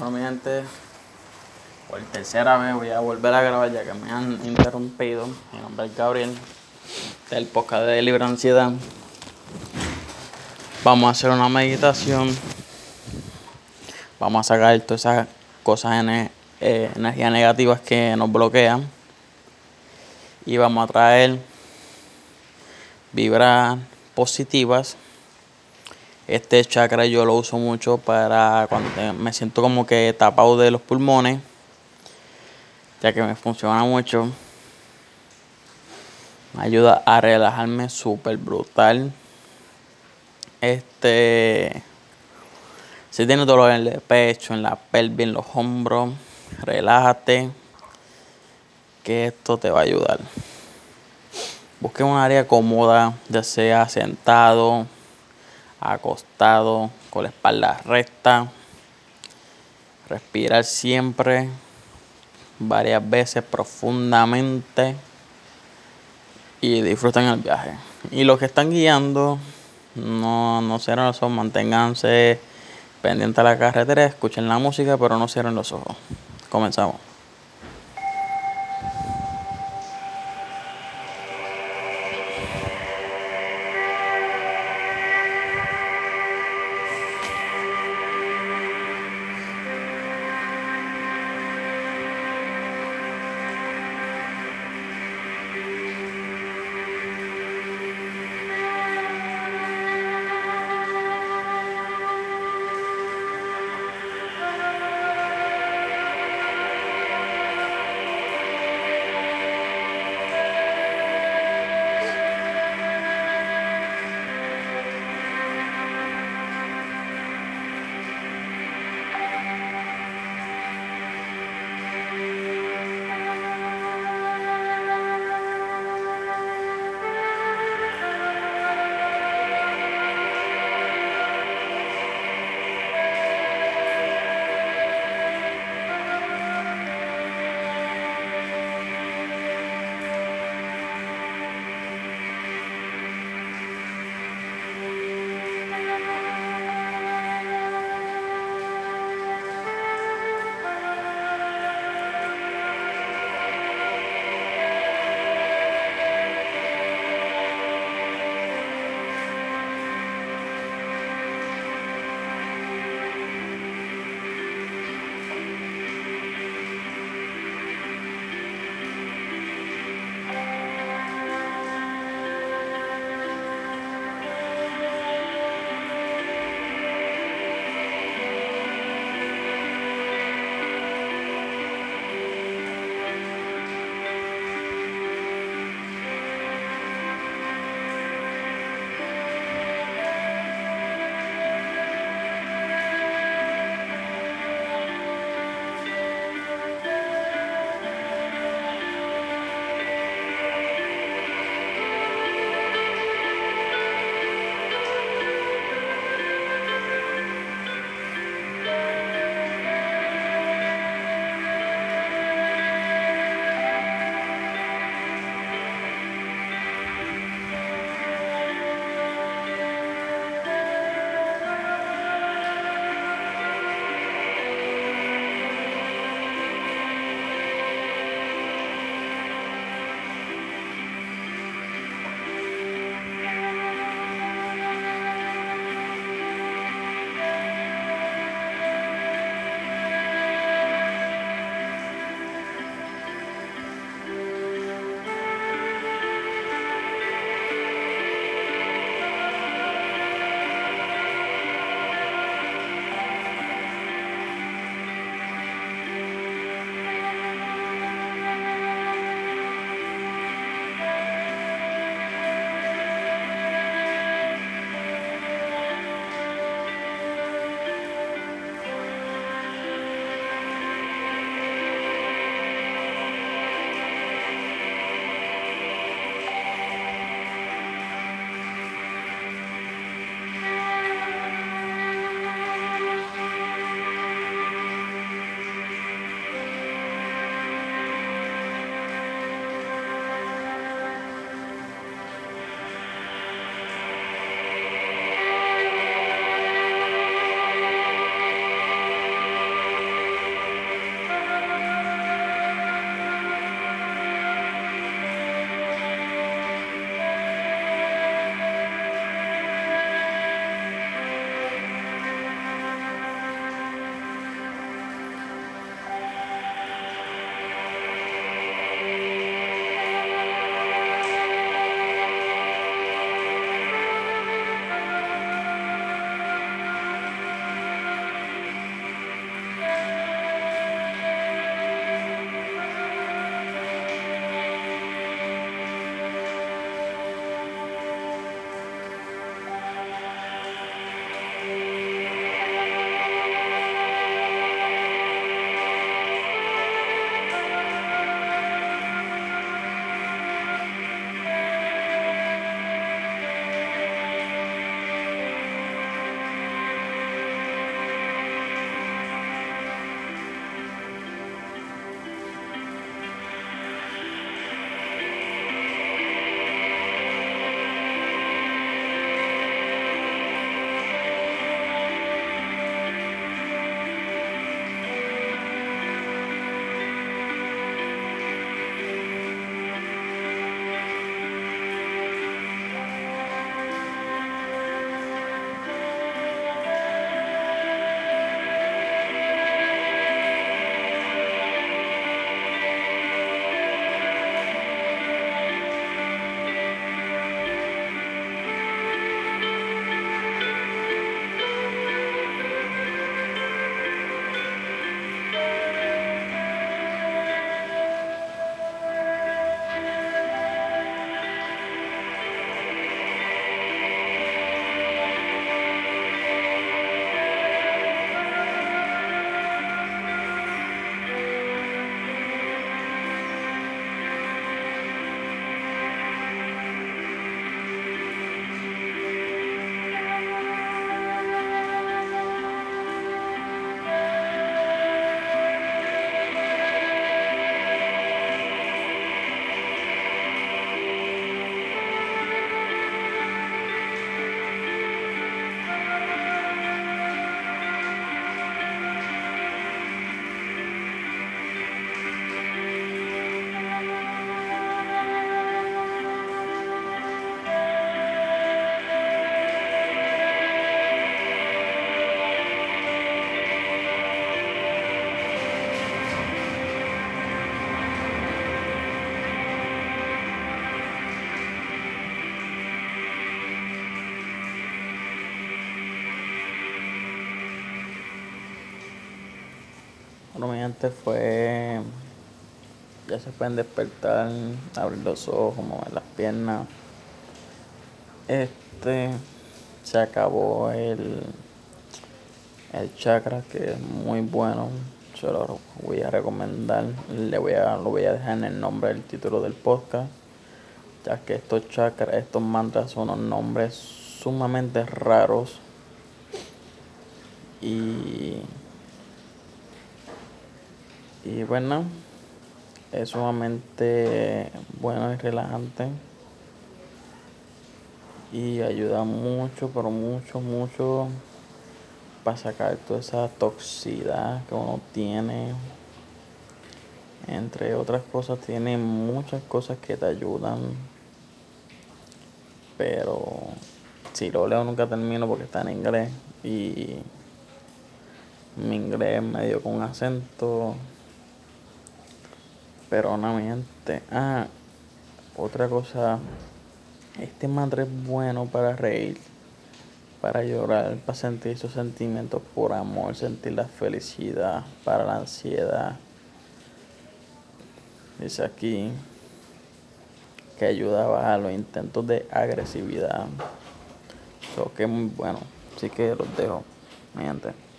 Bueno, mi gente, por tercera vez voy a volver a grabar ya que me han interrumpido. Mi nombre es Gabriel, del podcast de Libre Ansiedad. Vamos a hacer una meditación. Vamos a sacar todas esas cosas, eh, energías negativas que nos bloquean. Y vamos a traer vibras positivas este chakra yo lo uso mucho para cuando me siento como que tapado de los pulmones, ya que me funciona mucho. Me ayuda a relajarme súper brutal. Este. Si tienes dolor en el pecho, en la pelvis, en los hombros, relájate. Que esto te va a ayudar. Busque un área cómoda, ya sea sentado, acostado, con la espalda recta. Respirar siempre, varias veces profundamente y disfruten el viaje. Y los que están guiando, no, no cierren los ojos, manténganse pendientes a la carretera, escuchen la música, pero no cierren los ojos. Comenzamos. Bueno, mi gente fue. Ya se pueden despertar, abrir los ojos, mover las piernas. Este. Se acabó el. El chakra, que es muy bueno. Se lo voy a recomendar. Le voy a, lo voy a dejar en el nombre del título del podcast. Ya que estos chakras, estos mantras son unos nombres sumamente raros. Y y bueno, es sumamente bueno y relajante. Y ayuda mucho, pero mucho, mucho para sacar toda esa toxicidad que uno tiene. Entre otras cosas, tiene muchas cosas que te ayudan. Pero si lo leo nunca termino porque está en inglés. Y mi inglés medio con acento pero no miente. Ah, otra cosa. Este madre es bueno para reír, para llorar, para sentir sus sentimientos por amor, sentir la felicidad, para la ansiedad. Dice aquí que ayuda a los intentos de agresividad. Eso que es muy bueno. Así que los dejo, mi gente.